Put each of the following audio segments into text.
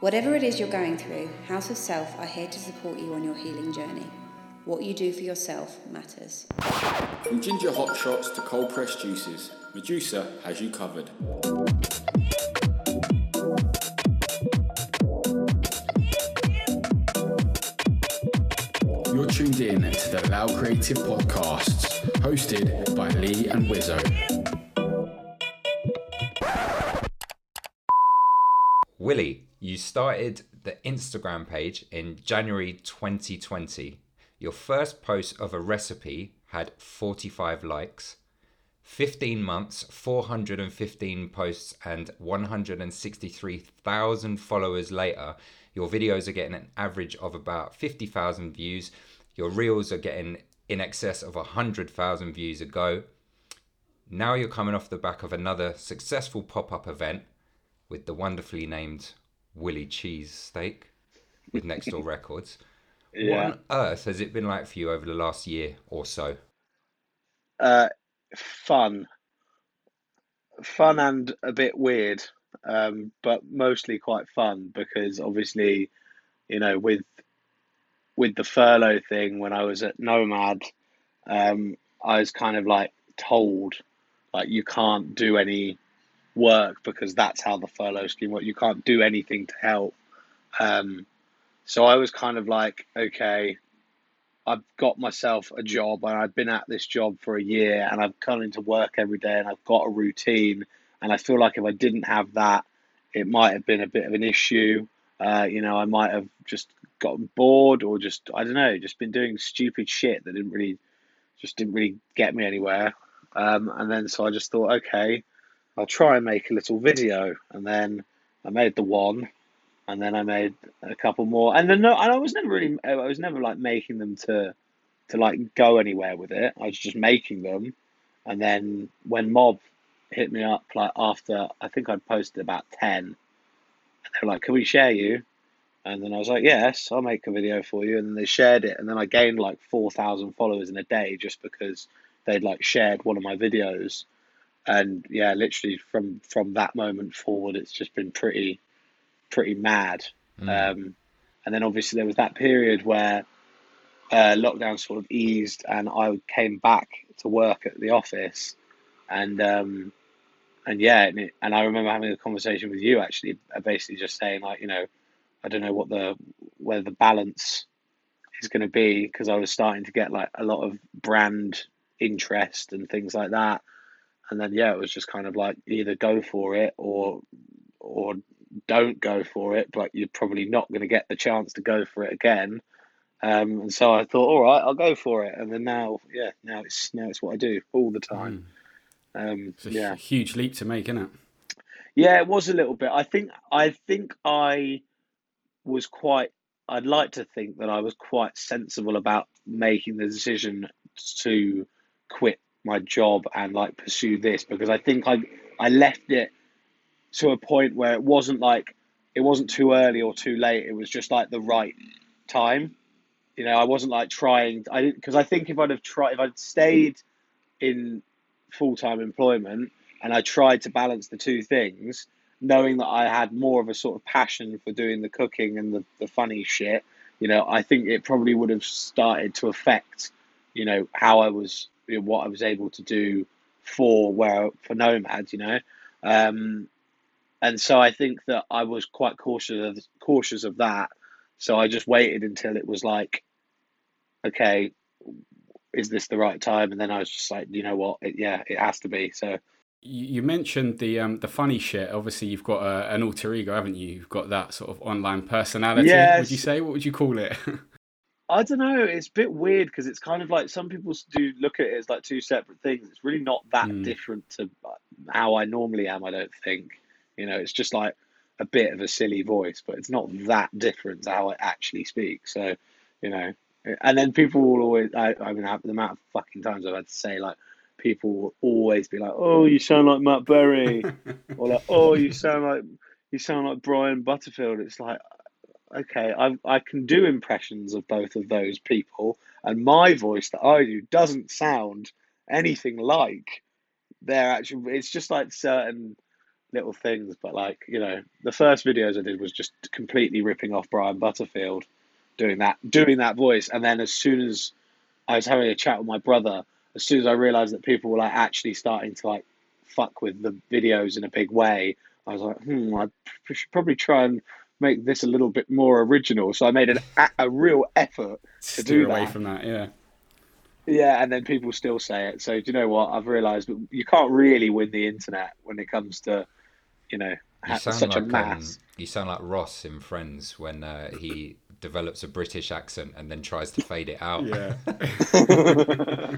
Whatever it is you're going through, House of Self are here to support you on your healing journey. What you do for yourself matters. From ginger hot shots to cold pressed juices, Medusa has you covered. You're tuned in to the Loud Creative Podcasts, hosted by Lee and Wizzo. Started the Instagram page in January 2020. Your first post of a recipe had 45 likes. 15 months, 415 posts, and 163,000 followers later, your videos are getting an average of about 50,000 views. Your reels are getting in excess of 100,000 views a go. Now you're coming off the back of another successful pop up event with the wonderfully named Willie Cheese Steak with Next Door Records. Yeah. What on earth has it been like for you over the last year or so? Uh, fun, fun and a bit weird, um, but mostly quite fun because obviously, you know, with with the furlough thing when I was at Nomad, um, I was kind of like told like you can't do any work because that's how the furlough scheme works. You can't do anything to help. Um, so I was kind of like, okay, I've got myself a job and I've been at this job for a year and I've come into work every day and I've got a routine. And I feel like if I didn't have that, it might have been a bit of an issue. Uh, you know, I might have just gotten bored or just, I don't know, just been doing stupid shit that didn't really, just didn't really get me anywhere. Um, and then so I just thought, okay, I'll try and make a little video. And then I made the one and then I made a couple more, and then no, and I was never really, I was never like making them to, to like go anywhere with it. I was just making them, and then when Mob hit me up like after I think I'd posted about ten, and they were like, "Can we share you?" And then I was like, "Yes, I'll make a video for you." And then they shared it, and then I gained like four thousand followers in a day just because they'd like shared one of my videos, and yeah, literally from from that moment forward, it's just been pretty pretty mad. Um, and then obviously there was that period where uh, lockdown sort of eased, and I came back to work at the office, and um, and yeah, and, it, and I remember having a conversation with you actually, uh, basically just saying like, you know, I don't know what the where the balance is going to be because I was starting to get like a lot of brand interest and things like that, and then yeah, it was just kind of like either go for it or or don't go for it, but you're probably not going to get the chance to go for it again. Um, and so I thought, all right, I'll go for it. And then now, yeah, now it's now it's what I do all the time. Um, It's a yeah, huge leap to make, isn't it? yeah, it was a little bit. I think I think I was quite. I'd like to think that I was quite sensible about making the decision to quit my job and like pursue this because I think I I left it to a point where it wasn't like it wasn't too early or too late. It was just like the right time. You know, I wasn't like trying. I didn't because I think if I'd have tried, if I'd stayed in full time employment and I tried to balance the two things, knowing that I had more of a sort of passion for doing the cooking and the, the funny shit, you know, I think it probably would have started to affect, you know, how I was, you know, what I was able to do for where for Nomad, you know. Um, and so I think that I was quite cautious of cautious of that. So I just waited until it was like, okay, is this the right time? And then I was just like, you know what, it, yeah, it has to be. So You you mentioned the um, the funny shit. Obviously, you've got a, an alter ego, haven't you? You've got that sort of online personality. Yes. Would you say? What would you call it? I don't know. It's a bit weird because it's kind of like some people do look at it as like two separate things. It's really not that Mm. different to how I normally am. I don't think. You know, it's just like a bit of a silly voice, but it's not that different to how I actually speak. So, you know, and then people will always. I, I mean, the amount of fucking times I've had to say like, people will always be like, "Oh, you sound like Matt Berry," or like, "Oh, you sound like you sound like Brian Butterfield." It's like, okay, I I can do impressions of both of those people, and my voice that I do doesn't sound anything like their actual. It's just like certain little things, but like you know, the first videos I did was just completely ripping off Brian Butterfield, doing that doing that voice, and then as soon as I was having a chat with my brother, as soon as I realized that people were like actually starting to like fuck with the videos in a big way, I was like, hmm, I should probably try and make this a little bit more original. So I made an, a real effort to Steer do away that. from that. Yeah. Yeah, and then people still say it. So do you know what? I've realised you can't really win the internet when it comes to, you know, You ha- sound such a like um, mass. you sound like Ross in Friends when uh, he develops a British accent and then tries to fade it out. Yeah.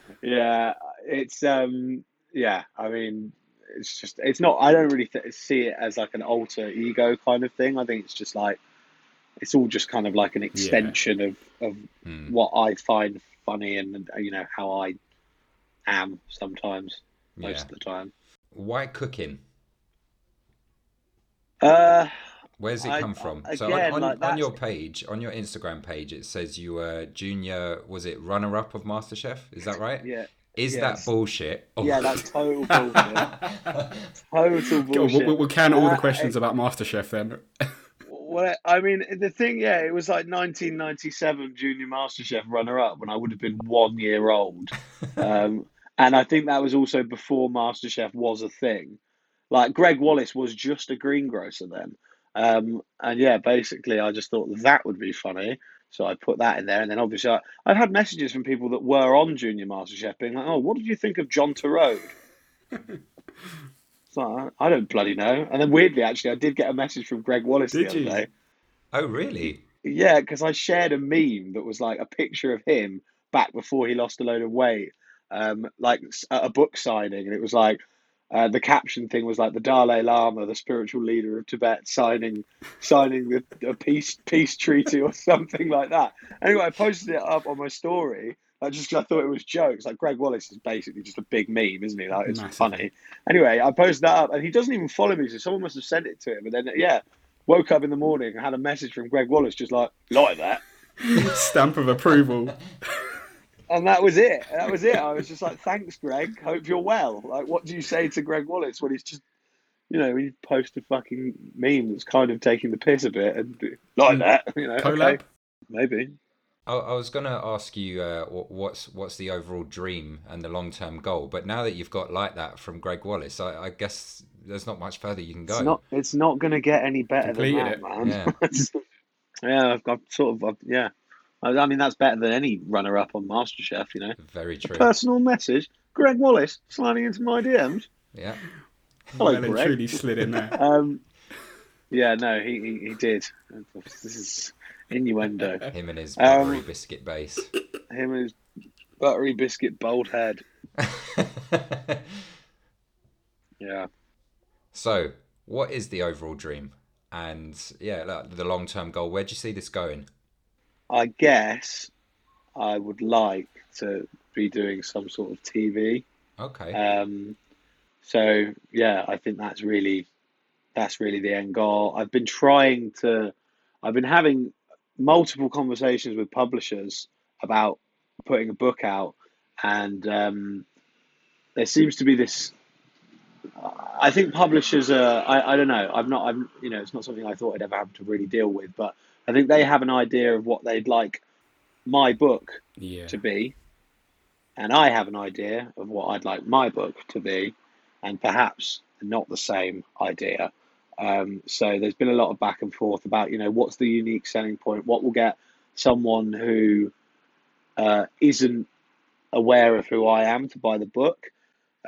yeah, it's um, yeah. I mean, it's just it's not. I don't really th- see it as like an alter ego kind of thing. I think it's just like it's all just kind of like an extension of of Hmm. what I find funny and you know how I am sometimes most Yeah. of the time. Why cooking? Uh, Where's it I- come from? I- so on, on, like, on your page, on your Instagram page, it says you were junior. Was it runner up of MasterChef? Is that right? yeah, Is yes. that bullshit? Oh. yeah, that's total bullshit. Total Go on, bullshit. we'll, we'll count all Uh, the questions about MasterChef then. Well, I mean, the thing, yeah, it was like 1997 Junior MasterChef runner-up when I would have been one year old, um, and I think that was also before MasterChef was a thing. Like Gregg Wallace was just a greengrocer then, um, and yeah, basically, I just thought that would be funny, so I put that in there, and then obviously, I, I've had messages from people that were on Junior MasterChef being like, "Oh, what did you think of John Torode?" It's like, I don't bloody know. And then weirdly, actually, I did get a message from Gregg Wallace Did the other you? day. Oh, really? Yeah, because I shared a meme that was like a picture of him back before he lost a load of weight, um, like a book signing, and it was like uh, the caption thing was like the Dalai Lama, the spiritual leader of Tibet, signing signing the a peace peace treaty or something like that. Anyway, I posted it up on my story. I just I thought it was jokes. Like Gregg Wallace is basically just a big meme, isn't he? Like it's Massive. funny. Anyway, I posted that up, and he doesn't even follow me, so someone must have sent it to him. And then yeah, woke up in the morning and had a message from Gregg Wallace, just like like that. Stamp of approval. And that was it. That was it. I was just like, thanks, Greg. Hope you're well. Like, what do you say to Gregg Wallace when he's just, you know, he posts a fucking meme that's kind of taking the piss a bit and like that, you know? Collab. Okay, maybe. I, I was going to ask you uh, what's what's the overall dream and the long term goal, but now that you've got like that from Gregg Wallace, I, I guess there's not much further you can go. It's not. It's not going to get any better Completed than that, man. Yeah. yeah, I've got sort of. I've, yeah, I, I mean that's better than any runner-up on MasterChef. You know, Very true. personal message. Gregg Wallace sliding into my DMs. Yeah. Hello, well and Greg. truly slid in there. Um, yeah, no, he, he he did. This is innuendo. Him and his Um, buttery biscuit base. Him and his buttery biscuit bald head. Yeah. so, what is the overall dream? And yeah, the long term goal. Where do you see this going? I guess I would like to be doing some sort of TV. Okay. Um, so yeah, I think that's really that's really the end goal. I've been trying to, I've been having multiple conversations with publishers about putting a book out, and um, there seems to be this. I think publishers are. I, I don't know. I'm not. I'm. You know, it's not something I thought I'd ever have to really deal with, but I think they have an idea of what they'd like my book Yeah. to be, and I have an idea of what I'd like my book to be, and perhaps not the same idea. Um, so there's been a lot of back and forth about you know what's the unique selling point, what will get someone who uh, isn't aware of who I am to buy the book.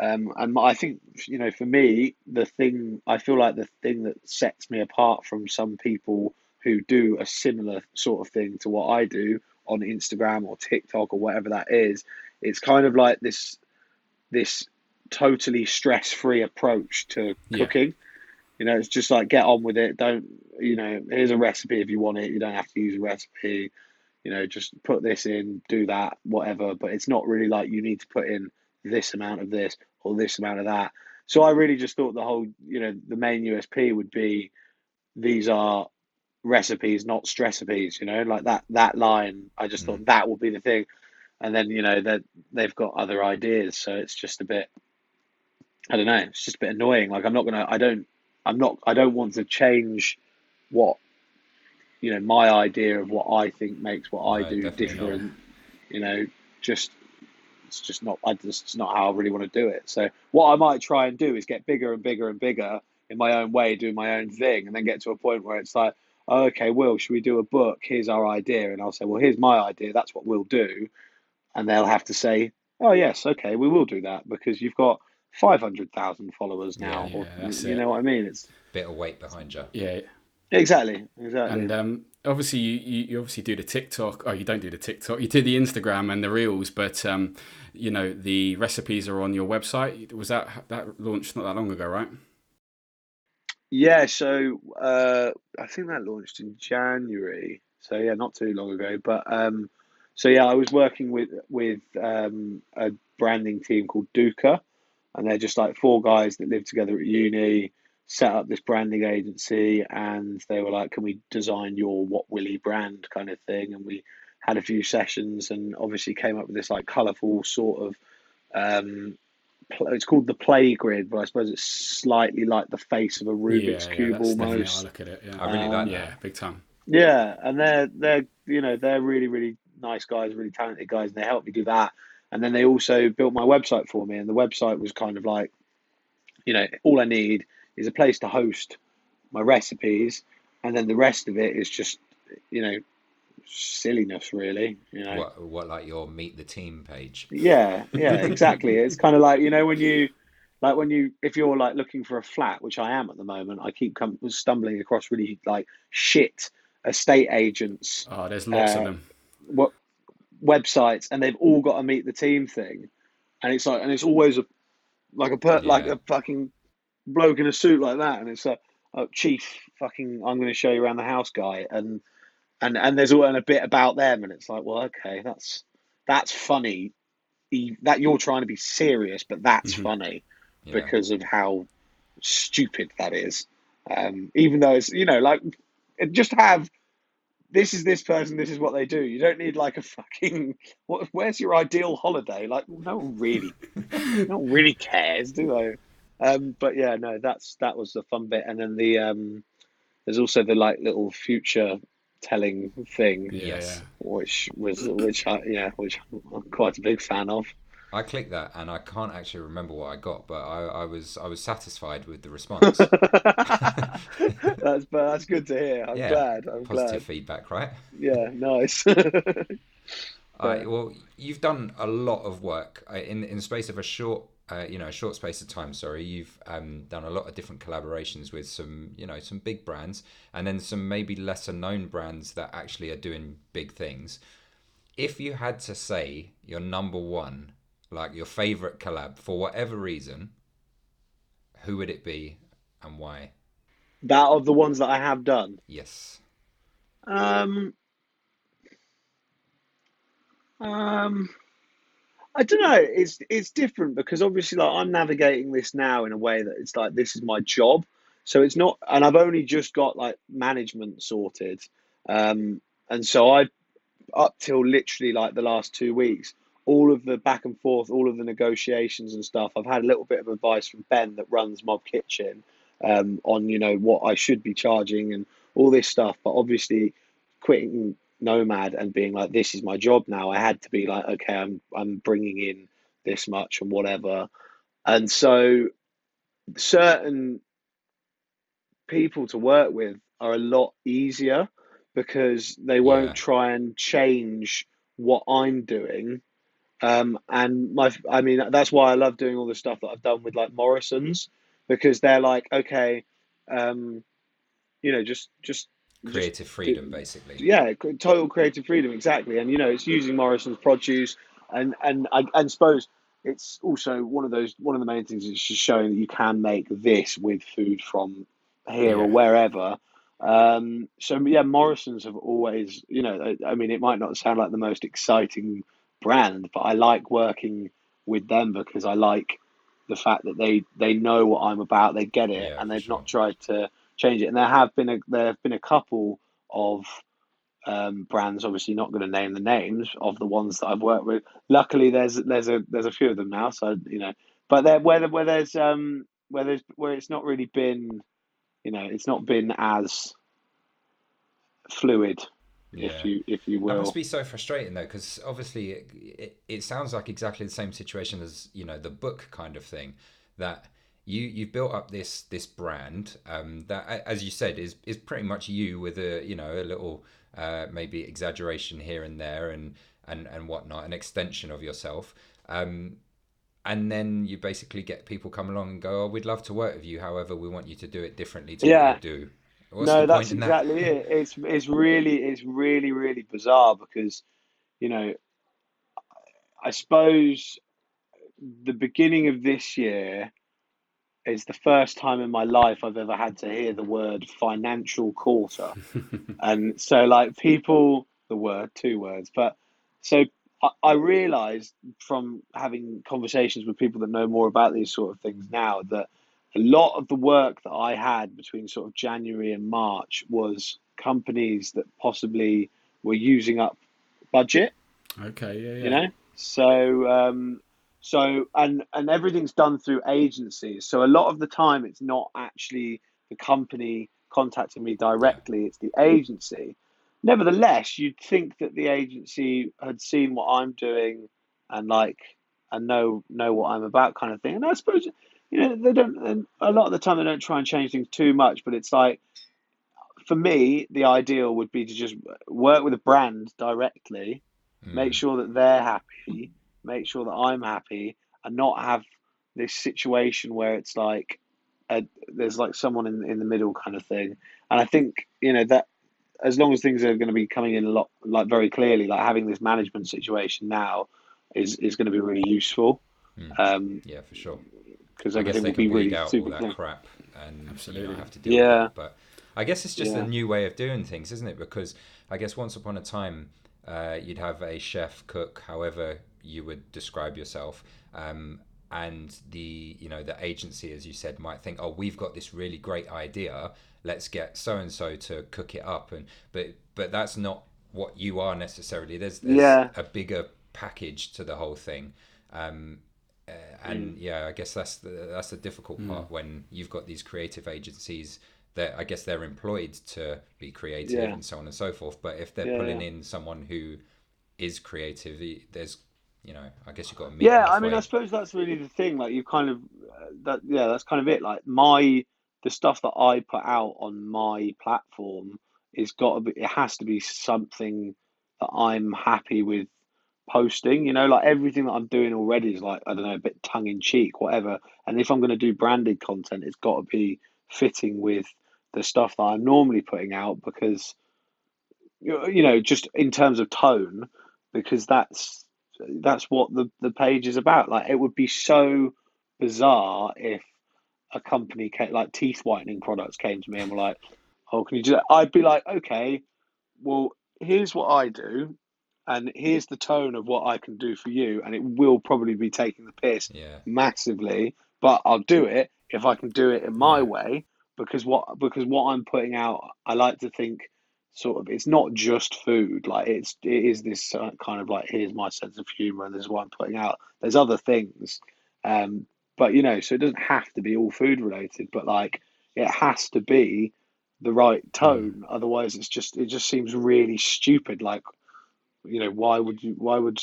Um, and I think you know for me the thing I feel like the thing that sets me apart from some people who do a similar sort of thing to what I do on Instagram or TikTok or whatever that is, it's kind of like this this totally stress free approach to Yeah. cooking. You know, it's just like get on with it. Don't you know? Here's a recipe if you want it. You don't have to use a recipe. You know, just put this in, do that, whatever. But it's not really like you need to put in this amount of this or this amount of that. So I really just thought the whole, you know, the main USP would be these are recipes, not stressipes. You know, like that that line. I just thought mm. that would be the thing. And then you know that they've got other ideas, so it's just a bit. I don't know. It's just a bit annoying. Like I'm not gonna. I don't. I'm not. I don't want to change what you know my idea of what I think makes what I No, do definitely not. different. You know, just it's just not. I just it's not how I really want to do it. So what I might try and do is get bigger and bigger and bigger in my own way, doing my own thing, and then get to a point where it's like, okay, Will, should we do a book? Here's our idea, and I'll say, well, here's my idea. That's what we'll do, and they'll have to say, oh yes, okay, we will do that because you've got five hundred thousand followers now. Yeah, yeah, that's you it. know what I mean? It's a Bit of weight behind you. Yeah, exactly, exactly. and um, obviously you, you, you obviously do the TikTok. Oh, you don't do the TikTok. You do the Instagram and the Reels, but um, you know the recipes are on your website. Was that that launched not that long ago, right? Yeah, so uh, I think that launched in January. So yeah, not too long ago. But um, so yeah, I was working with with um, a branding team called Duca, and they're just like four guys that live together at uni, set up this branding agency, and they were like, "Can we design your What Willy brand kind of thing?" And we had a few sessions, and obviously came up with this like colourful sort of um, it's called the play grid, but I suppose it's slightly like the face of a Rubik's yeah, yeah, cube that's definitely how I almost. look at it. Yeah, I really like um, it. yeah, big time. Yeah, and they're they're you know they're really really nice guys, really talented guys, and they helped me do that. And then they also built my website for me, and the website was kind of like, you know, all I need is a place to host my recipes, and then the rest of it is just, you know, silliness really, you know. What, what like your meet the team page? Yeah, yeah, exactly. It's kind of like, you know, when you, like when you, if you're like looking for a flat, which I am at the moment, I keep come, stumbling across really like shit estate agents, Oh, there's lots of uh, them. what websites, and they've all got a meet the team thing, and it's like, and it's always a like a per, like a fucking bloke in a suit like that, and it's a oh, chief fucking I'm going to show you around the house guy, and and and there's all and a bit about them, and it's like, well, okay, that's that's funny, that you're trying to be serious, but that's Mhm. funny Yeah. because of how stupid that is. Um, even though it's you know like it- just have this is this person, this is what they do. You don't need like a fucking what, where's your ideal holiday? Like no one really, no one really cares, do they? Um, but yeah, no, that's that was the fun bit, and then the um, there's also the like little future telling thing, Yeah, Yes. which was which I yeah, which I'm quite a big fan of. I clicked that and I can't actually remember what I got, but I, I was I was satisfied with the response. that's but that's good to hear. I'm Yeah, glad. I'm Positive glad. feedback, right? Yeah, nice. All right. Well, you've done a lot of work uh, in in the space of a short, uh, you know, a short space of time. Sorry, you've um, done a lot of different collaborations with some, you know, some big brands, and then some maybe lesser known brands that actually are doing big things. If you had to say your number one, like your favorite collab for whatever reason, who would it be and why? that of the ones that I have done. Yes. Um, um, I don't know. It's it's different because obviously, like I'm navigating this now in a way that it's like this is my job, so it's not. And I've only just got like management sorted, um, and so I up till literally like the last two weeks, all of the back and forth, all of the negotiations and stuff. I've had a little bit of advice from Ben that runs Mob Kitchen um, on you know what I should be charging and all this stuff. But obviously, quitting Nomad and being like, this is my job now. I had to be like, okay, I'm I'm bringing in this much and whatever. And so, certain people to work with are a lot easier because they won't Yeah. try and change what I'm doing. Um, and my, I mean, that's why I love doing all the stuff that I've done with like Morrison's because they're like, okay, um, you know, just, just, just Creative freedom, basically. yeah, total creative freedom, exactly. And you know, it's using Morrison's produce, and and I and suppose it's also one of those one of the main things is just showing that you can make this with food from here or wherever. Um, so yeah, Morrison's have always, you know, I, I mean, it might not sound like the most exciting brand, but I like working with them because I like the fact that they they know what I'm about, they get it, Yeah, and they've sure. not tried to change it. And there have been a there have been a couple of um, brands. Obviously, not going to name the names of the ones that I've worked with. Luckily, there's there's a there's a few of them now, so you know but there where where there's um where there's where it's not really been, you know, it's not been as fluid, Yeah. if you if you That will. must be so frustrating though, because obviously it, it, it sounds like exactly the same situation as you know the book kind of thing. That you you've built up this this brand um, that, as you said, is is pretty much you with a you know a little uh, maybe exaggeration here and there and and and whatnot, an extension of yourself. Um, and then you basically get people come along and go, "Oh, we'd love to work with you. However, we want you to do it differently to Yeah. what you do." What's no, that's in that? exactly it. It's it's really it's really really bizarre because, you know, I suppose the beginning of this year is the first time in my life I've ever had to hear the word financial quarter. And so, like, people, the word, two words, but so I, I realized from having conversations with people that know more about these sort of things now that a lot of the work that I had between sort of January and March was companies that possibly were using up budget Okay, yeah, yeah. you know so um so and and everything's done through agencies. So a lot of the time it's not actually the company contacting me directly it's the agency. Nevertheless you'd think that the agency had seen what i'm doing and like and know know what i'm about kind of thing. And i suppose you know they don't and a lot of the time they don't try and change things too much but it's like for me the ideal would be to just work with a brand directly make Mm. sure that they're happy, make sure that I'm happy, and not have this situation where it's like a, there's like someone in in the middle kind of thing. And I think you know that as long as things are going to be coming in a lot like very clearly, like having this management situation now is is going to be really useful Mm. um, Yeah, for sure. because I guess everything they will be can weed really out all that clear. crap and Absolutely. you don't have to deal with Yeah. it. But I guess it's just Yeah. a new way of doing things, isn't it? Because I guess once upon a time, uh, you'd have a chef, cook, however you would describe yourself, um, and the you know the agency, as you said, might think, oh, we've got this really great idea. Let's get so and so to cook it up, and but but that's not what you are necessarily. There's, there's Yeah. a bigger package to the whole thing. Um, uh, and yeah, I guess that's the that's the difficult part when you've got these creative agencies that I guess they're employed to be creative Yeah. and so on and so forth. But if they're Yeah, pulling yeah. in someone who is creative, there's you know, I guess you've got to meet Yeah, I mean. I suppose that's really the thing. Like, you kind of uh, that. Yeah, that's kind of it. Like my the stuff that I put out on my platform is got to be. It has to be something that I'm happy with posting. You know, like everything that I'm doing already is like I don't know, a bit tongue in cheek, whatever. And if I'm going to do branded content, it's got to be fitting with the stuff that I'm normally putting out because you know, just in terms of tone, because that's that's what the the page is about. Like it would be so bizarre if a company came, like teeth whitening products came to me and were like, "Oh, can you do that?" I'd be like, "Okay, well, here's what I do, and here's the tone of what I can do for you, and it will probably be taking the piss yeah, massively, but I'll do it if I can do it in my way because what because what I'm putting out, I like to think sort of it's not just food like it's it is this uh, kind of like here's my sense of humor and this is what I'm putting out. There's other things, um, but you know, so it doesn't have to be all food related, but like it has to be the right tone. Otherwise, it's just it just seems really stupid. Like you know, why would you? Why would?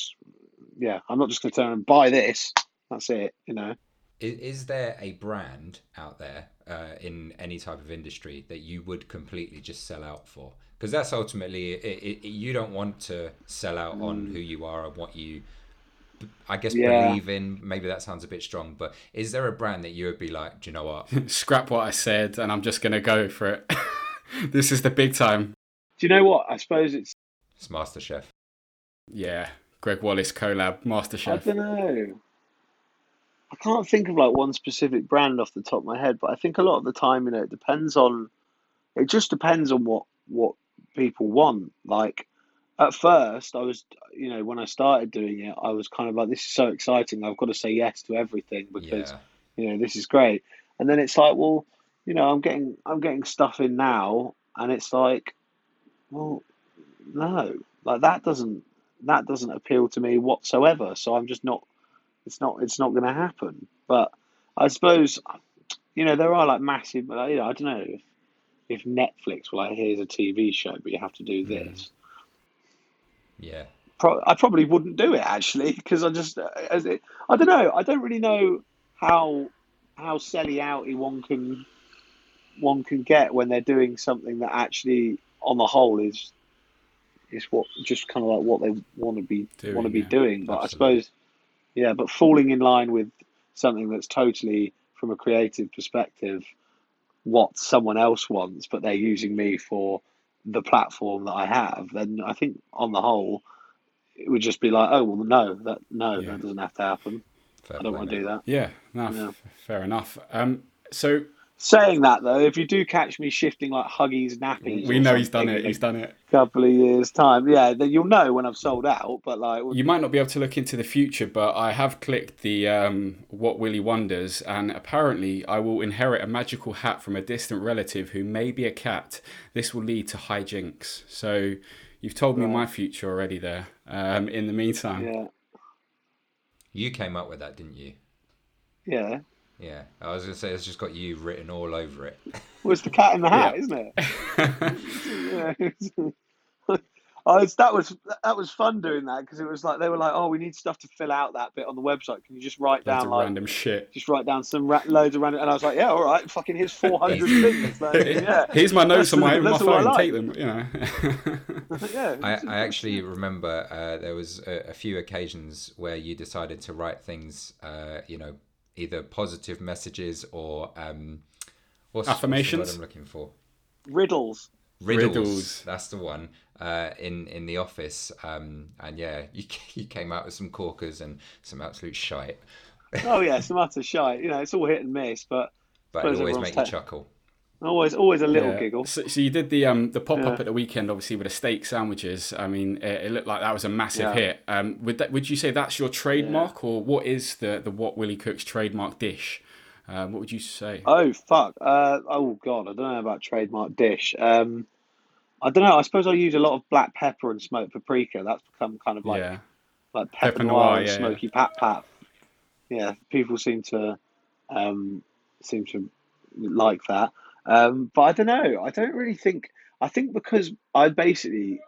Yeah, I'm not just going to turn and buy this. That's it. You know. is, is there a brand out there uh, in any type of industry that you would completely just sell out for? Because that's ultimately it, it, you don't want to sell out on mm. who you are and what you, I guess, Yeah. believe in. Maybe that sounds a bit strong, but is there a brand that you would be like, do you know what? Scrap what I said, and I'm just gonna go for it. this is the big time. Do you know what? I suppose it's. It's MasterChef. Yeah, Gregg Wallace collab, MasterChef. I don't know. I can't think of like one specific brand off the top of my head, but I think a lot of the time, you know, it depends on. It just depends on what what people want. Like at first, I was, you know, when I started doing it, I was kind of like, this is so exciting. I've got to say yes to everything because Yeah, you know this is great and then it's like well you know i'm getting i'm getting stuff in now and it's like well no like that doesn't that doesn't appeal to me whatsoever so i'm just not it's not it's not going to happen But I suppose, you know, there are like massive. You know, I don't know if, if Netflix were like, here's a TV show, but you have to do this. Yeah. Pro- I probably wouldn't do it actually because I just, uh, as it, I don't know. I don't really know how how selly outy one can one can get when they're doing something that actually, on the whole, is is what just kind of like what they want to be want to be yeah. doing. But I suppose, yeah, but falling in line with something that's totally from a creative perspective what someone else wants, but they're using me for the platform that I have, then I think on the whole, it would just be like, oh well, no, that no, Yeah. that doesn't have to happen. Fair I don't want to do that. Yeah, no, f- fair enough. Um, so Saying that though, if you do catch me shifting like Huggies nappies, we know he's done it. He's done it. a couple of years time, yeah, then you'll know when I've sold out. But like, You might not be able to look into the future, but I have clicked the um, What Willie Wonders, and apparently I will inherit a magical hat from a distant relative who may be a cat. This will lead to hijinks. So you've told me my future already there. Um, in the meantime, yeah, You came up with that, didn't you? yeah. Yeah. I was gonna say it's just got you written all over it. Well, it's the cat in the hat, Yeah. isn't it? yeah. I was, that was that was fun doing that because it was like they were like, oh, we need stuff to fill out that bit on the website. Can you just write loads down of like random shit. just write down some ra- loads of random? And I was like, yeah, all right, fucking here's four hundred things. Like, yeah, Here's my notes on my, my That's what I phone. like. Take them. You know. yeah. I, I actually remember uh, there was a, a few occasions where you decided to write things, uh, you know, either positive messages or um, what's, Affirmations? What's the word I'm looking for riddles. riddles. Riddles. That's the one. Uh, in in the office, um, and yeah, you you came out with some corkers and some absolute shite, Oh yeah, some utter shite. You know, it's all hit and miss, but but Suppose it always everyone's make you chuckle. Always always a little Yeah. giggle. So, so you did the um the pop up Yeah. at the weekend, obviously with the steak sandwiches. I mean, it, it looked like that was a massive Yeah. hit. Um, would that would you say that's your trademark, or what is the the what Willie Cooks trademark dish? Um, what would you say? Oh fuck. Uh, oh god, I don't know about trademark dish. Um, I don't know. I suppose I use a lot of black pepper and smoked paprika. That's become kind of like like pepper, Pepper noir, and smoky pat pat. Yeah, people seem to um, seem to like that. Um, but I don't know. I don't really think. I think because I basically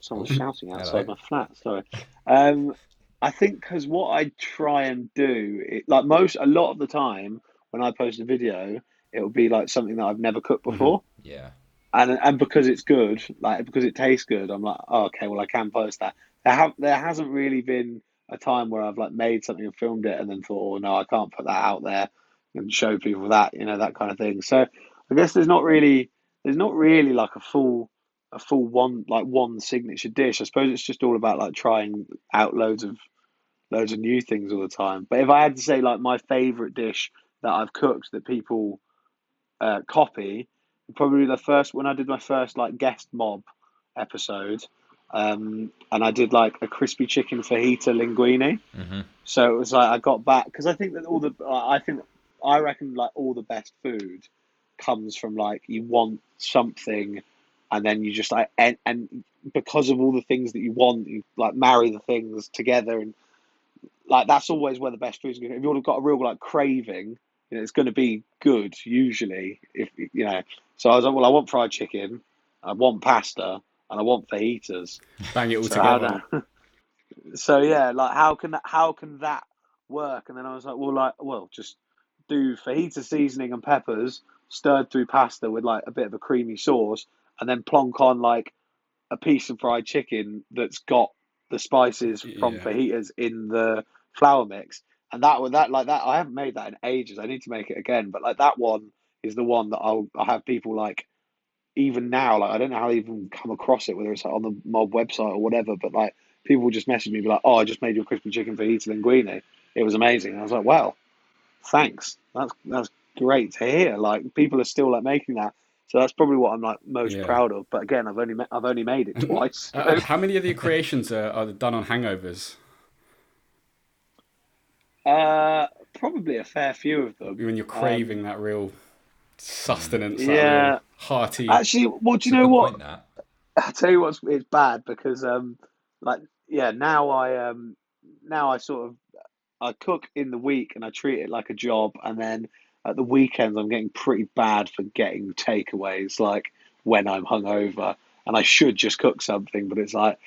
someone's shouting outside my flat. Sorry. Um, I think because what I try and do, it, like most, a lot of the time when I post a video, it will be like something that I've never cooked before Yeah, and and because it's good, like because it tastes good, I'm like, oh, okay, well, I can post that. There have there hasn't really been a time where I've like made something and filmed it and then thought, oh no, I can't put that out there and show people that, you know, that kind of thing. So I guess there's not really there's not really like a full a full one like one signature dish. I suppose it's just all about like trying out loads of loads of new things all the time. But if I had to say like my favorite dish that I've cooked that people uh, copy, probably the first when I did my first like guest mob episode, um, and I did like a crispy chicken fajita linguine. hmm So it was like I got back because I think that all the I think I reckon like all the best food comes from like you want something, and then you just like and, and because of all the things that you want, you like marry the things together and like that's always where the best food's going to If you've got a real like craving, you know, it's going to be good usually. If you know, so I was like, well, I want fried chicken, I want pasta, and I want fajitas. bang it all So, together. so yeah, like how can that how can that work? And then I was like, well, like well, just do fajita seasoning and peppers stirred through pasta with like a bit of a creamy sauce, and then plonk on like a piece of fried chicken that's got the spices from Yeah. fajitas in the flour mix. And that one, that like that, I haven't made that in ages. I need to make it again. But like that one is the one that I'll I have people like even now, like I don't know how they even come across it, whether it's like on the mob website or whatever, but like people just message me be like, "Oh, I just made your crispy chicken fajita linguine. It was amazing." And I was like, "Well, thanks. That's that's great to hear. Like people are still like making that, so that's probably what I'm like most Yeah. proud of. But again, I've only ma- I've only made it twice. Uh, how many of your creations are, are done on hangovers? uh, probably a fair few of them. When you're craving that real sustenance, that yeah. real hearty. Actually, well, do you know what? point, that. I tell you what's it's bad because um like yeah now I um now I sort of I cook in the week and I treat it like a job, and then at the weekends I'm getting pretty bad for getting takeaways, like when I'm hungover, and I should just cook something, but it's like,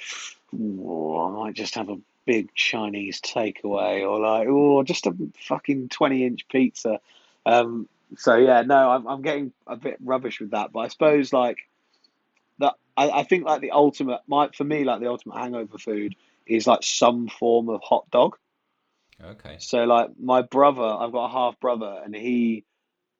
oh, I might just have a big Chinese takeaway, or like, oh, just a fucking twenty inch pizza. Um, so yeah, no, I'm I'm getting a bit rubbish with that, but I suppose like that. I, I think like the ultimate, my for me, like the ultimate hangover food is like some form of hot dog. Okay. So like my brother, I've got a half brother, and he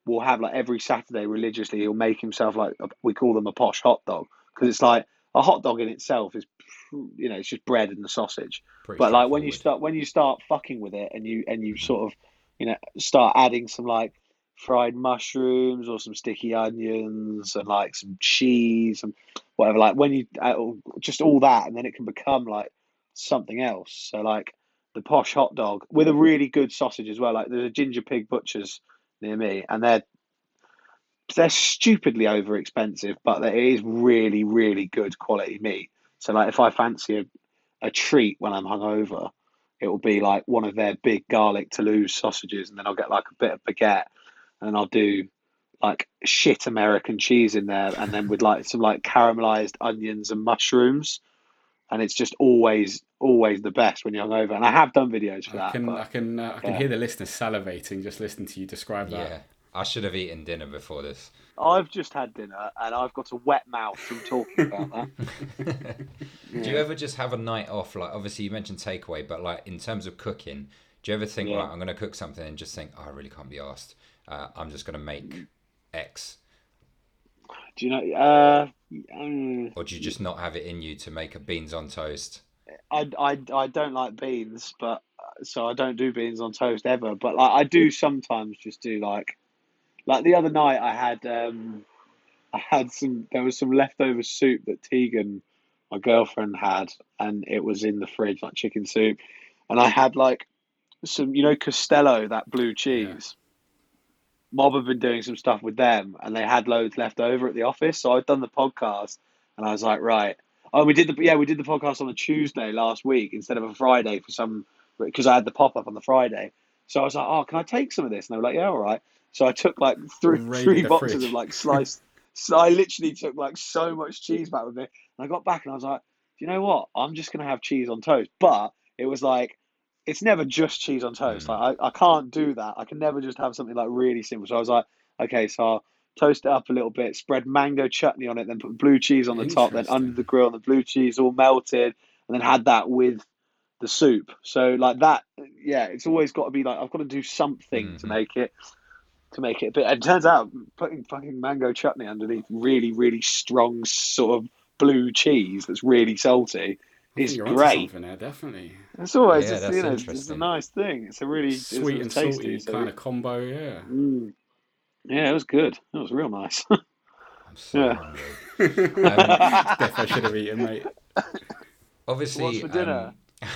will have like every Saturday religiously. He'll make himself like a, we call them a posh hot dog because it's like a hot dog in itself is, you know, it's just bread and the sausage. Pretty but like when you start when you start fucking with it and you and you sort of, you know, start adding some like fried mushrooms or some sticky onions and like some cheese and whatever. Like when you uh, just all that, and then it can become like something else. So like the posh hot dog with a mm-hmm. really good sausage as well. Like there's a ginger pig butcher's near me, and they're they're stupidly over expensive, but it is really really good quality meat. So like if I fancy a, a treat when I'm hungover, it will be like one of their big garlic Toulouse sausages, and then I'll get like a bit of baguette, and I'll do like shit American cheese in there, and then with like some like caramelized onions and mushrooms, and it's just always always the best when you're hungover. And I have done videos for I that. can but- I can uh, I can yeah. hear the listeners salivating just listening to you describe that. Yeah. I should have eaten dinner before this. I've just had dinner and I've got a wet mouth from talking about that. Do you ever just have a night off? Like, obviously, you mentioned takeaway, but like in terms of cooking, do you ever think, Yeah. right, I'm going to cook something and just think, oh, I really can't be asked. Uh, I'm just going to make X. Do you know? Uh, mm, Or do you just not have it in you to make a beans on toast? I, I, I don't like beans, but uh, so I don't do beans on toast ever. But like I do sometimes just do like, like the other night I had um, I had some there was some leftover soup that Tegan, my girlfriend, had, and it was in the fridge like chicken soup, and I had like some you know Castello that blue cheese. Mob have been doing some stuff with them, and they had loads left over at the office. So I'd done the podcast, and I was like, right. Oh, we did the yeah, we did the podcast on a Tuesday last week instead of a Friday for some because I had the pop up on the Friday. So I was like, oh, can I take some of this? And they were like, yeah, all right. So I took like three three boxes fridge. of like sliced. so I literally took like so much cheese back with me, and I got back and I was like, do you know what? I'm just gonna have cheese on toast. But it was like, it's never just cheese on toast. Mm. Like I, I can't do that. I can never just have something like really simple. So I was like, okay, so I'll toast it up a little bit, spread mango chutney on it, then put blue cheese on the top, then under the grill, and the blue cheese all melted, and then had that with the soup. So like that, yeah, it's always got to be like I've got to do something to Mhm. make it to make it. a But it turns out putting fucking mango chutney underneath really, really strong sort of blue cheese that's really salty is you're great. something there, definitely. It's always Yeah, just, you know, it's, it's a nice thing. It's a really Sweet and tasty. salty so- kind of combo, yeah. Mm. Yeah, it was good. It was real nice. I'm so Yeah. hungry. Death I should have eaten, mate. Obviously, What's for dinner? um,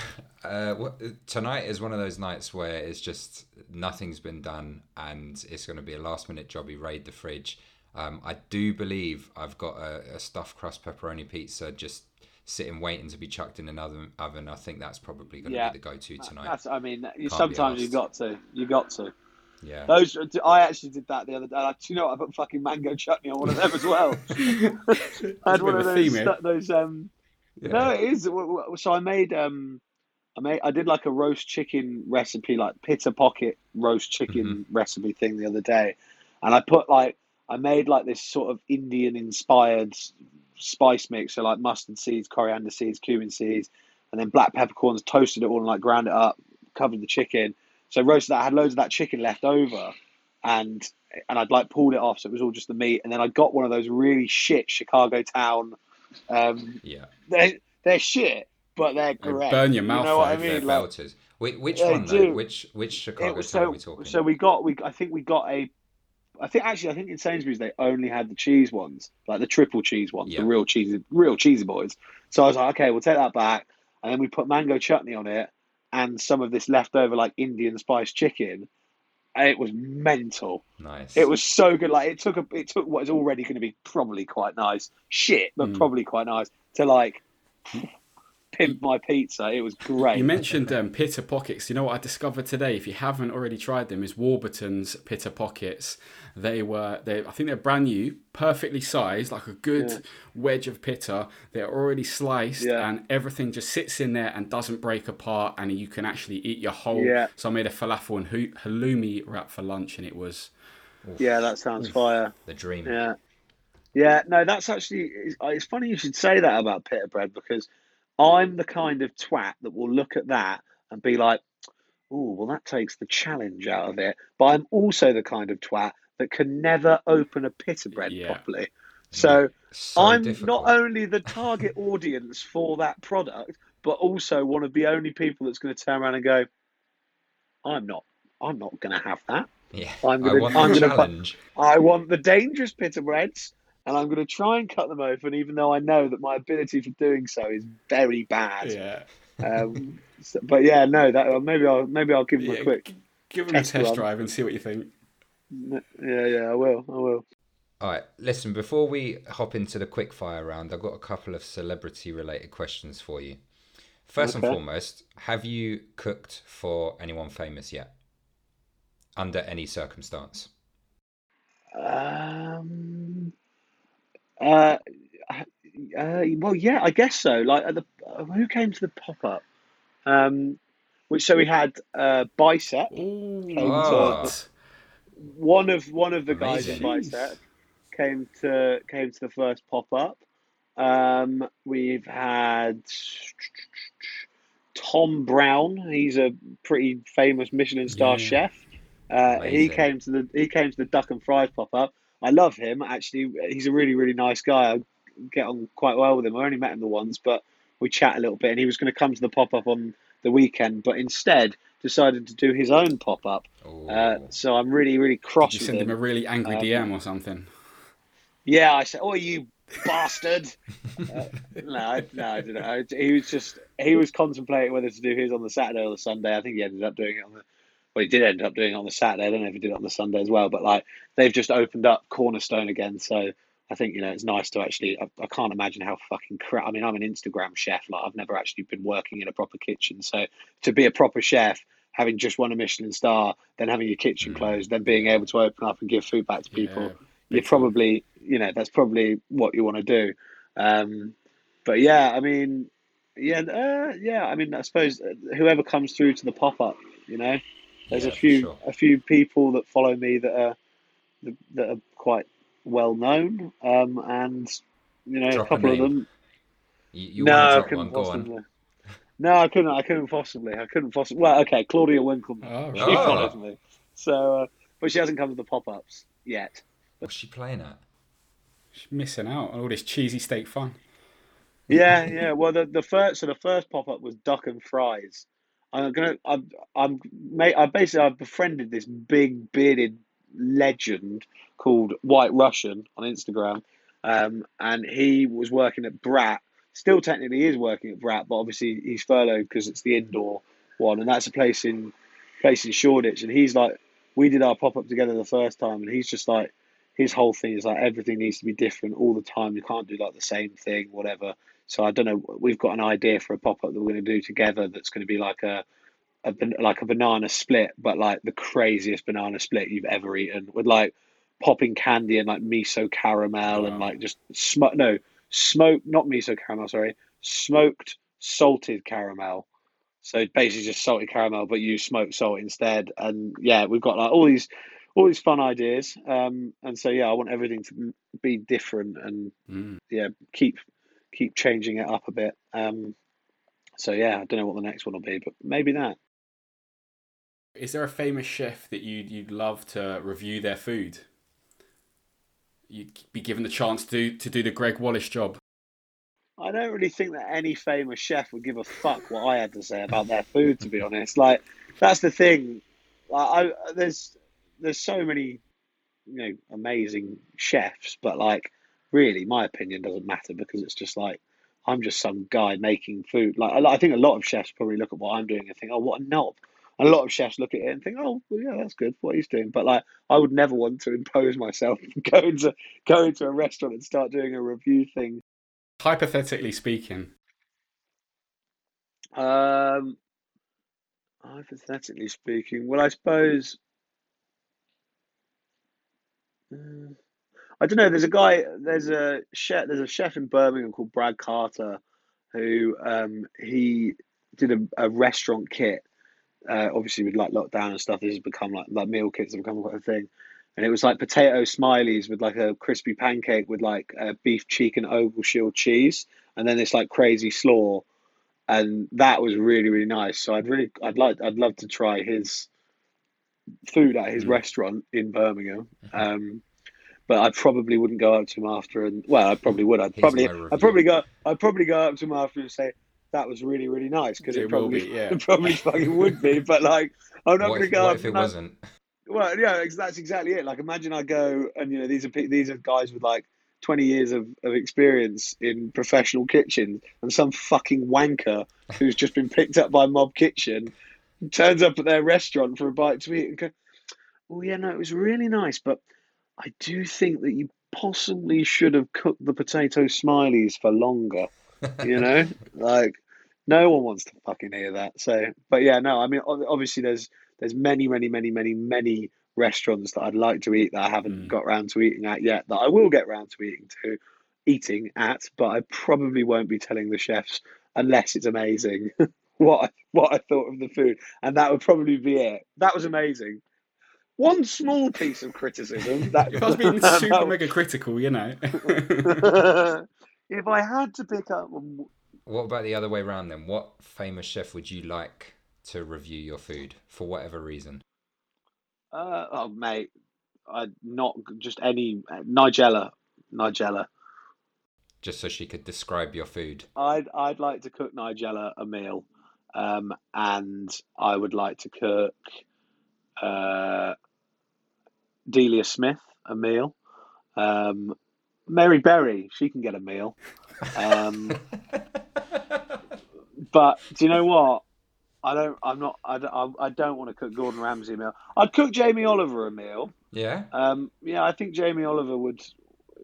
uh, what, tonight is one of those nights where it's just nothing's been done, and it's going to be a last minute job. You raid the fridge. Um, I do believe I've got a, a stuffed crust pepperoni pizza just sitting waiting to be chucked in another oven. I think that's probably going to Yeah. be the go-to tonight. That's. I mean, you, be sometimes you got to. You got to. Yeah. Those. I actually did that the other day. Like, do you know what? I put fucking mango chutney on one of them as well. I had There's a bit one of those. theme. Those. Um. No, it is. So I made. Um. I made. I did like a roast chicken recipe, like pita pocket roast chicken recipe thing the other day, and I put like I made like this sort of Indian inspired spice mix, so like mustard seeds, coriander seeds, cumin seeds, and then black peppercorns. Toasted it all and like ground it up, covered the chicken. So roasted that. I had loads of that chicken left over, and and I'd like pulled it off, so it was all just the meat. And then I got one of those really shit Chicago town. Um, Yeah. they're they're shit, but they're They great. burn your mouth You know what I mean? Like, belters. Which, which one though? Which which Chicago was town are we talking? so we got we I think we got a I think actually I think in Sainsbury's they only had the cheese ones like the triple cheese ones Yeah. the real cheesy real cheesy boys so I was like okay we'll take that back and then we put mango chutney on it and some of this leftover like Indian spice chicken and it was mental nice. it was so good like it took a it took what is already going to be probably quite nice shit but Mm. probably quite nice to like pimp my pizza. It was great. You mentioned um, Pitta Pockets. You know what I discovered today? If you haven't already tried them, is Warburton's Pitta Pockets. They were, they, I think they're brand new, perfectly sized, like a good Yeah. wedge of pitta. They're already sliced, Yeah. and everything just sits in there and doesn't break apart, and you can actually eat your whole. Yeah. So I made a falafel and hu- halloumi wrap for lunch, and it was. yeah, that sounds fire. The dream. Yeah, yeah. No, that's actually. It's, it's funny you should say that about pita bread because I'm the kind of twat that will look at that and be like, "Oh, well, that takes the challenge out of it." But I'm also the kind of twat that can never open a pita bread Yeah. properly. So So I'm difficult. not only the target audience for that product, but also one of the only people that's going to turn around and go, "I'm not. I'm not going to have that. Yeah. I'm gonna- want I'm gonna cut- I want the dangerous pita breads, and I'm going to try and cut them open, even though I know that my ability for doing so is very bad. Yeah. Um, so- but yeah, no, that uh, maybe I'll maybe I'll give them yeah a quick. Give them a test test run. drive and see what you think. Yeah, yeah, I will. I will. All right, listen, before we hop into the quick fire round, I've got a couple of celebrity related questions for you. First and foremost, have you cooked for anyone famous yet? Under any circumstance? Um. Uh, uh, well, yeah, I guess so. Like, at the uh, who came to the pop up? Um, which so we had uh, Bicep, Ooh, Oh. what? one of one of the guys in Amazing. Bicep came to came to the first pop up. Um, we've had Tom Brown. He's a pretty famous Michelin star Yeah. chef. Uh, he Amazing. came to the he came to the Duck and Fries pop up. I love him actually. He's a really really nice guy. I get on quite well with him. I only met him the once, but we chat a little bit. And he was going to come to the pop up on the weekend, but instead decided to do his own pop up. Uh, so I'm really really cross Did you send him. him a really angry Um, DM or something? Yeah, I said, "Oh, you bastard!" uh, no, no, I didn't. I, he was just he was contemplating whether to do his on the Saturday or the Sunday. I think he ended up doing it on the. Well, he did end up doing it on the Saturday. I don't know if he did it on the Sunday as well, but like they've just opened up Cornerstone again, so I think you know it's nice to actually. I, I can't imagine how fucking crap. I mean, I'm an Instagram chef. Like I've never actually been working in a proper kitchen, so to be a proper chef. Having just won a Michelin star, then having your kitchen Mm. closed, then being able to open up and give food back to people, Yeah, you're probably you know that's probably what you want to do um but yeah i mean yeah uh, yeah i mean i suppose uh, whoever comes through to the pop-up you know there's Yeah, a few sure. a few people that follow me that are that are quite well known um and you know Drop a a couple of them You, you no I couldn't one? On. possibly no i couldn't i couldn't possibly i couldn't possibly well okay claudia winkleman Oh, she. Oh. follows me so uh, but she hasn't come to the pop-ups yet What's she playing at? She's missing out on all this cheesy steak fun. Yeah, yeah. Well, the the first so the first pop up was duck and fries. I'm gonna I'm I'm mate. I basically I've befriended this big bearded legend called White Russian on Instagram, um, and he was working at Brat. Still, technically, is working at Brat, but obviously he's furloughed because it's the indoor one, and that's a place in place in Shoreditch. And he's like, we did our pop up together the first time, and he's just like, his whole thing is like everything needs to be different all the time. You can't do like the same thing, whatever. So I don't know. We've got an idea for a pop up that we're going to do together. That's going to be like a, a like a banana split, but like the craziest banana split you've ever eaten, with like popping candy and like miso caramel and like just smoke. No, smoke, not miso caramel. Sorry, smoked salted caramel. So basically just salted caramel, but you smoked salt instead. And yeah, we've got like all these all these fun ideas. Um, and so yeah, I want everything to be different and Mm. yeah, keep keep changing it up a bit. Um, so yeah, I don't know what the next one will be, but maybe that. Is there a famous chef that you'd you'd love to review their food? You'd be given the chance to do, to do the Gregg Wallace job. I don't really think that any famous chef would give a fuck what I had to say about their food. To be honest, like that's the thing. Like, I, there's there's so many, you know, amazing chefs, but like really, my opinion doesn't matter because it's just like I'm just some guy making food. Like I, think a lot of chefs probably look at what I'm doing and think, oh, what a knob. And a lot of chefs look at it and think, oh, well, yeah, that's good. What he's doing, but like I would never want to impose myself and go into go into a restaurant and start doing a review thing Hypothetically speaking, Um, hypothetically speaking, well, I suppose. Mm, I don't know. There's a guy. There's a chef. There's a chef in Birmingham called Brad Carter, who um, he did a, a restaurant kit. Uh, obviously, with like lockdown and stuff, this has become like like meal kits have become quite a thing. And it was like potato smileys with like a crispy pancake with like a beef cheek and Ogleshield cheese, and then this like crazy slaw, and that was really really nice. So I'd really I'd like I'd love to try his food at his Mm. restaurant in Birmingham. Um, but I probably wouldn't go up to him after and well, I probably would. I'd Here's probably. I'd probably go I'd probably go up to him after and say that was really really nice because it, It probably be, yeah. it probably fucking would be. But like I'm not going to go what up. if it wasn't? well, yeah, that's exactly it. Like, imagine I go and you know these are these are guys with like twenty years of, of experience in professional kitchens, and some fucking wanker who's just been picked up by Mob Kitchen turns up at their restaurant for a bite to eat and go, "Oh yeah, no, it was really nice, but I do think that you possibly should have cooked the potato smileys for longer." You know, like no one wants to fucking hear that. So, but yeah, no, I mean, obviously there's there's many, many, many, many, many restaurants that I'd like to eat that I haven't Mm. got round to eating at yet. That I will get round to eating to eating at, but I probably won't be telling the chefs unless it's amazing what I, what I thought of the food, and that would probably be it. That was amazing. One small piece of criticism. That If I was being that- super mega critical, you know. if I had to pick up, What about the other way around then? What famous chef would you like to review your food for whatever reason? uh, oh mate, I not just any Nigella, Nigella. Just so she could describe your food. I'd I'd like to cook Nigella a meal, um, and I would like to cook uh, Delia Smith a meal. Um, Mary Berry, she can get a meal. Um, but do you know what? I don't. I'm not. I don't, I don't want to cook Gordon Ramsay a meal. I'd cook Jamie Oliver a meal. yeah? Um, yeah, I think Jamie Oliver would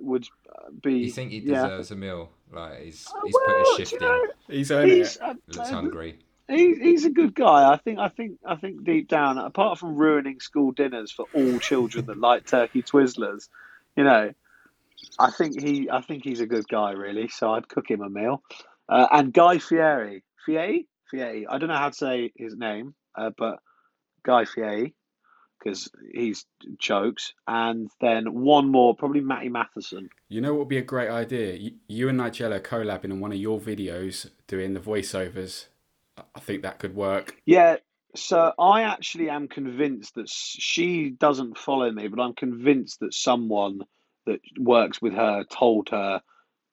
would uh, be. You think he yeah. deserves a meal? Like he's Uh, he's well, put a shift you know, He's earning he's, it. uh, in. Looks uh, hungry. He, he's a good guy. I think. I think. I think deep down, apart from ruining school dinners for all children that like turkey Twizzlers, you know, I think he. I think he's a good guy, really. So I'd cook him a meal. Uh, and Guy Fieri, Fieri, Fieri. I don't know how to say his name, uh, but Guy Fieri, because he's jokes. And then one more, probably Matty Matheson. You know what would be a great idea? You, you and Nigella collabing in one of your videos doing the voiceovers. I- I think that could work. Yeah, so I actually am convinced that she doesn't follow me, but I'm convinced that someone that works with her told her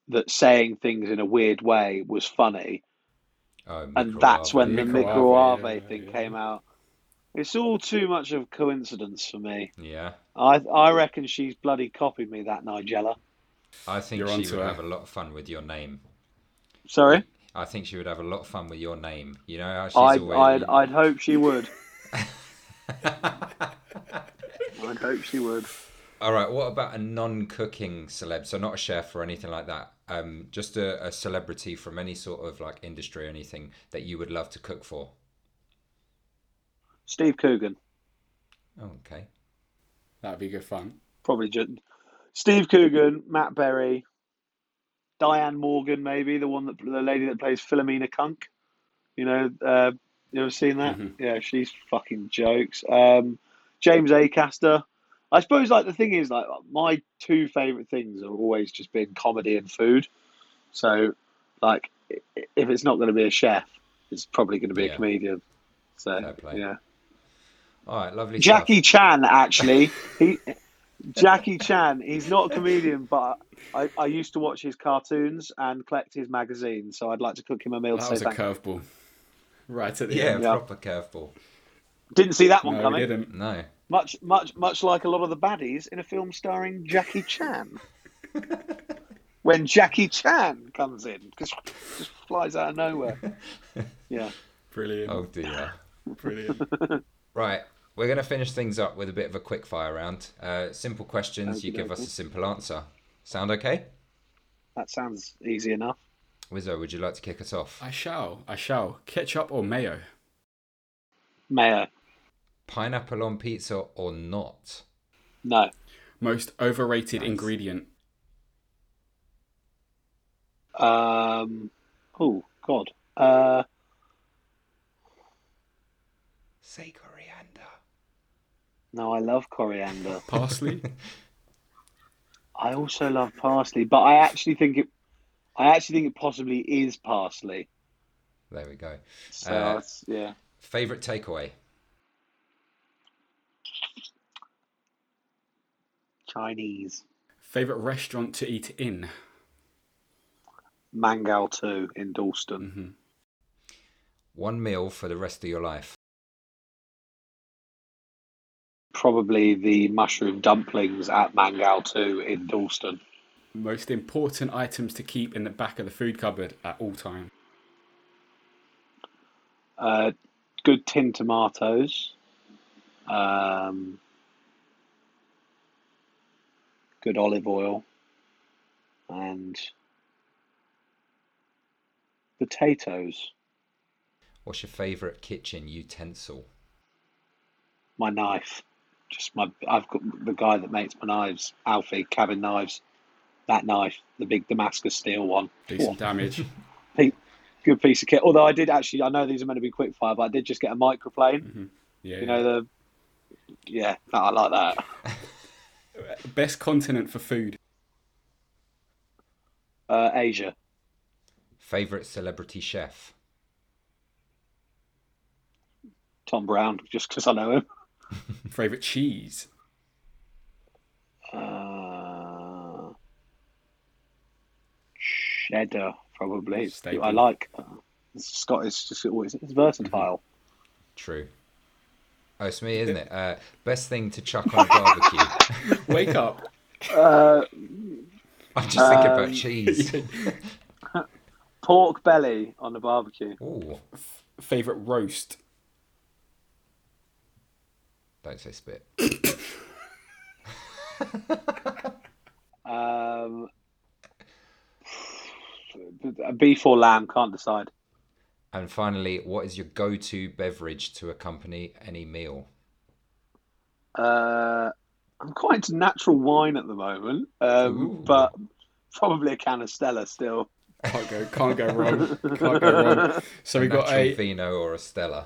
that saying things in a weird way was funny, Oh, and that's when the Microwave, microwave yeah, thing yeah. came out. It's all too much of coincidence for me. Yeah. I I reckon she's bloody copied me, that Nigella. I think You're she onto would her. have a lot of fun with your name. Sorry, I think she would have a lot of fun with your name. You know she's I'd, always. I'd I'd hope she would. I'd hope she would. All right. What about a non-cooking celeb? So not a chef or anything like that. Um, just a, a celebrity from any sort of like industry or anything that you would love to cook for. Steve Coogan. Oh, okay. That'd be good fun. probably just Steve Coogan, Matt Berry, Diane Morgan, maybe the one that the lady that plays Philomena Cunk. You know, uh, you ever seen that? Mhm. Yeah, she's fucking jokes. Um, James Acaster. I suppose like the thing is like my two favorite things have always just been comedy and food. So, like, if it's not going to be a chef, it's probably going to be Yeah. a comedian. So, yeah. All right. Lovely. Jackie Stuff. Chan, actually, he Jackie Chan. He's not a comedian, but I, I used to watch his cartoons and collect his magazines. So I'd like to cook him a meal to That say was a curveball. Right at the Yeah, end. Yeah. proper curveball. Didn't see that one No, we coming. didn't. No. Much, much, much like a lot of the baddies in a film starring Jackie Chan. when Jackie Chan comes in, just just flies out of nowhere. Yeah. Brilliant. Oh dear. Brilliant. Right. We're going to finish things up with a bit of a quick fire round. Uh, simple questions. You give us a simple answer. Sound okay? That sounds easy enough. Wizzo, would you like to kick us off? I shall. I shall. Ketchup or mayo? Mayo. Pineapple on pizza or not? No. Most overrated Nice. ingredient? Um. Oh God. Uh. Say coriander. No, I love coriander. Parsley? I also love parsley, but I actually think it. I actually think it possibly is parsley. There we go. So Uh, that's- yeah. Favorite takeaway? Chinese. Favorite restaurant to eat in? Mangal two in Dalston. hmm One meal for the rest of your life. Probably the mushroom dumplings at Mangal two in Dalston. Most important items to keep in the back of the food cupboard at all times. Uh, good tin tomatoes. Um, good olive oil. And potatoes. What's your favorite kitchen utensil? My knife. Just my. I've got the guy that makes my knives, Alfie Cabin Knives. That knife, the big Damascus steel one. Decent damage. Good piece of kit. Although I did actually, I know these are meant to be quick fire, but I did just get a microplane. Yeah. You know the. Yeah, no, I like that. Best continent for food? Uh, Asia. Favorite celebrity chef? Tom Brown, just because I know him. Favorite cheese? Uh, cheddar, probably. Staple. I like. Uh, it's Scottish. Just always it's versatile. True. Oh, it's me, isn't it? Uh, best thing to chuck on a barbecue. Wake up. Uh, I'm just thinking Um, about cheese. pork belly on the barbecue. Ooh, Favorite roast? Don't say spit. Um, beef or lamb, can't decide. And finally, what is your go-to beverage to accompany any meal? Uh, I'm quite into natural wine at the moment, um, but probably a can of Stella still. Can't go. Can't go wrong. Can't go wrong. So we a got a vino or a Stella.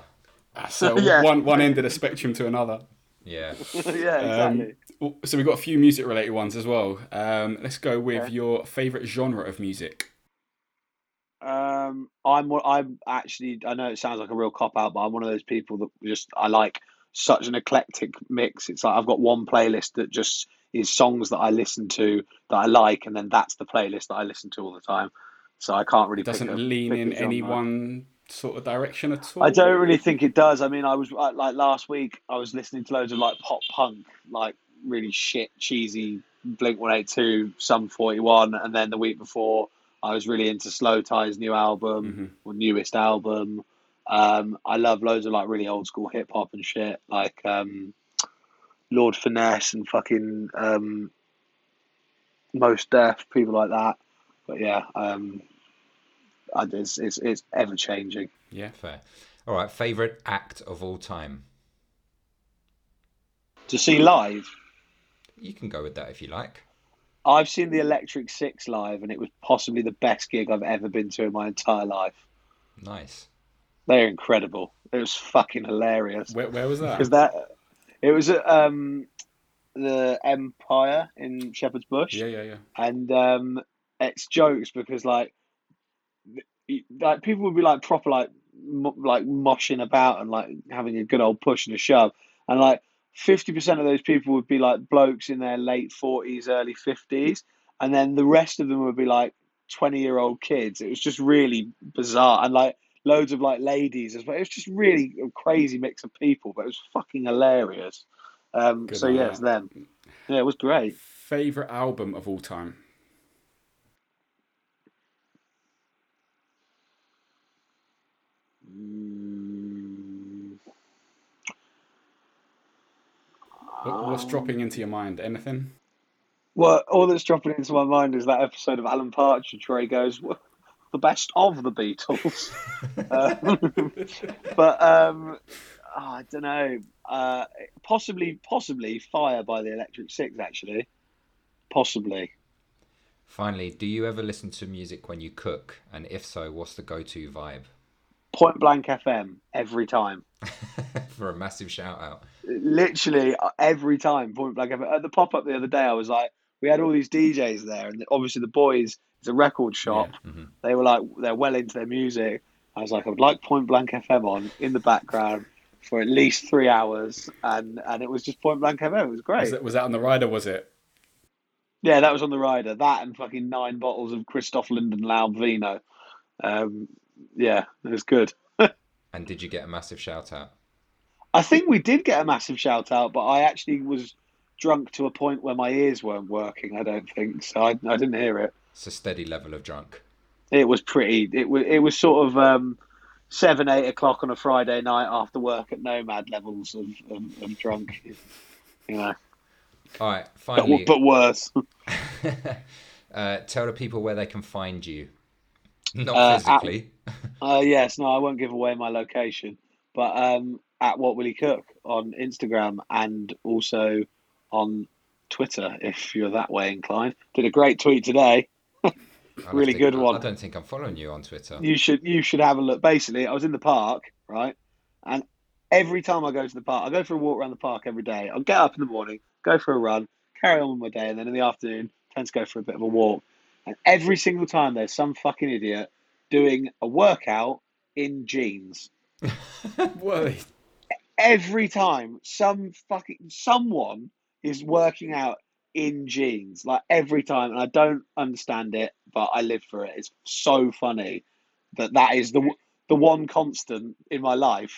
so Yeah. one one end of the spectrum to another. Yeah. yeah, exactly. Um, so we've got a few music related ones as well. Um, let's go with Okay. your favorite genre of music. Um, I'm I'm actually I know it sounds like a real cop out, but I'm one of those people that just I like such an eclectic mix. It's like I've got one playlist that just is songs that I listen to that I like, and then that's the playlist that I listen to all the time. So I can't really It doesn't pick a, lean pick in any one sort of direction at all. I don't really think it does. I mean, I was like last week. I was listening to loads of like pop punk, like really shit, cheesy Blink One Eight Two, Sum Forty One, and then the week before, I was really into Slowthai's new album or newest album. Um, I love loads of like really old school hip hop and shit, like um, Lord Finesse and fucking um, Mos Def, people like that. But yeah, um, it's, it's it's ever changing. Yeah. Fair. All right. Favorite act of all time? To see live. You can go with that if you like. I've seen the Electric Six live, and it was possibly the best gig I've ever been to in my entire life. Nice. They're incredible. It was fucking hilarious Where, where was that? because that it was at um, the Empire in Shepherd's Bush, Yeah, yeah, yeah. and um, it's jokes because like y- like people would be like proper like mo- like moshing about and like having a good old push and a shove, and like fifty percent of those people would be like blokes in their late forties, early fifties, and then the rest of them would be like twenty year old kids. It was just really bizarre and like loads of like ladies as well. It was just really a crazy mix of people, but it was fucking hilarious. Um, so yeah, it's them. Yeah, it was great. Favorite album of all time. Mm, What, what's dropping into your mind? Anything? Well, all that's dropping into my mind is that episode of Alan Partridge where he goes, the best of the Beatles. um, but um, oh, I don't know. Uh, possibly, possibly Fire by the Electric Six. Actually, possibly. Finally, do you ever listen to music when you cook? And if so, what's the go-to vibe? Point Blank FM every time. For a massive shout out. Literally uh, every time. Point Blank FM. At the pop up the other day, I was like, we had all these DJs there, and obviously the boys. It's a record shop. Yeah, mhm. They were like, they're well into their music. I was like, I would like Point Blank FM on in the background for at least three hours, and and it was just Point Blank FM. It was great. Was that, was that on the rider? Was it? Yeah, that was on the rider. That and fucking nine bottles of Christophe Lindenlaub Vino. Um, yeah, it was good. And did you get a massive shout out? I think we did get a massive shout out, but I actually was drunk to a point where my ears weren't working. I don't think so. I, I didn't hear it. It's a steady level of drunk. It was pretty. It was. It was sort of um, seven, eight o'clock on a Friday night after work at Nomad levels of, of, of drunk. You know, All right, but, finally, but worse. uh, tell the people where they can find you. Not Uh, physically. Uh, yes, no, I won't give away my location, but um, at What Will He Cook on Instagram and also on Twitter if you're that way inclined. Did a great tweet today. Really good one. I don't think I'm following you on Twitter. You should you should have a look. Basically, I was in the park, right, and every time I go to the park, I go for a walk around the park every day. I'll get up in the morning, go for a run, carry on with my day, and then in the afternoon, tend to go for a bit of a walk. And every single time, there's some fucking idiot doing a workout in jeans. Well, every time some fucking someone is working out in jeans like every time and i don't understand it but i live for it. It's so funny that that is the the one constant in my life.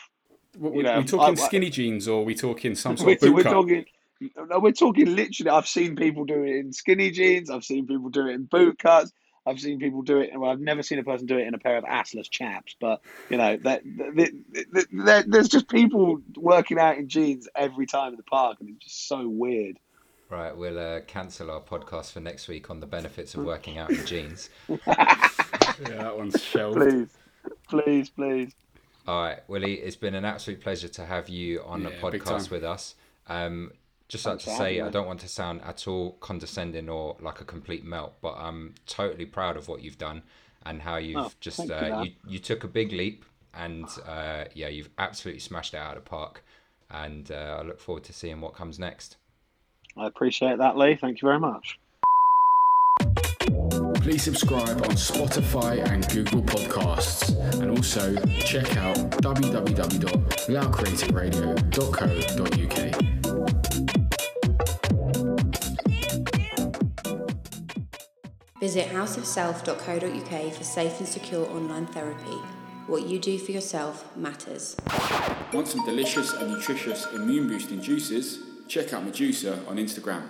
We, You know, we talking I- skinny jeans or we talking some sort we're, of boot we're talking no, we're talking literally i've seen people do it in skinny jeans i've seen people do it in boot cuts I've seen people do it, well, I've never seen a person do it in a pair of assless chaps. But you know, that, that, that, that- there's just people working out in jeans every time in the park, and it's just so weird. Right, we'll uh, cancel our podcast for next week on the benefits of working out in jeans. Yeah, that one's shelved. Please, please, please. All right, Willie, it's been an absolute pleasure to have you on the Yeah, big podcast with us. Um, just like to say, I don't want to sound at all condescending or like a complete melt, but I'm totally proud of what you've done and how you've Oh, just thank you, uh, you, you took a big leap and uh, yeah, you've absolutely smashed it out of the park. And uh, I look forward to seeing what comes next. I appreciate that, Lee. Thank you very much. Please subscribe on Spotify and Google Podcasts. And also check out www.loudcreativeradio.co.uk. Visit houseofself.co.uk for safe and secure online therapy. What you do for yourself matters. Want some delicious and nutritious immune boosting juices? Check out Medusa on Instagram.